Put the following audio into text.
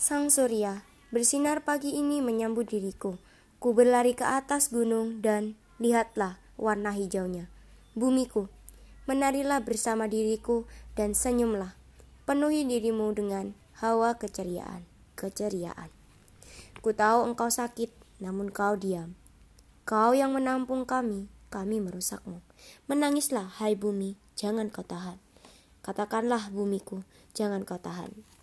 Sang surya bersinar pagi ini menyambut diriku. Ku berlari ke atas gunung dan lihatlah warna hijaunya. Bumiku, menarilah bersama diriku dan senyumlah. Penuhi dirimu dengan hawa keceriaan, keceriaan. Ku tahu engkau sakit, namun kau diam. Kau yang menampung kami, kami merusakmu. Menangislah, hai bumi, jangan kau tahan. Katakanlah bumiku, jangan kau tahan.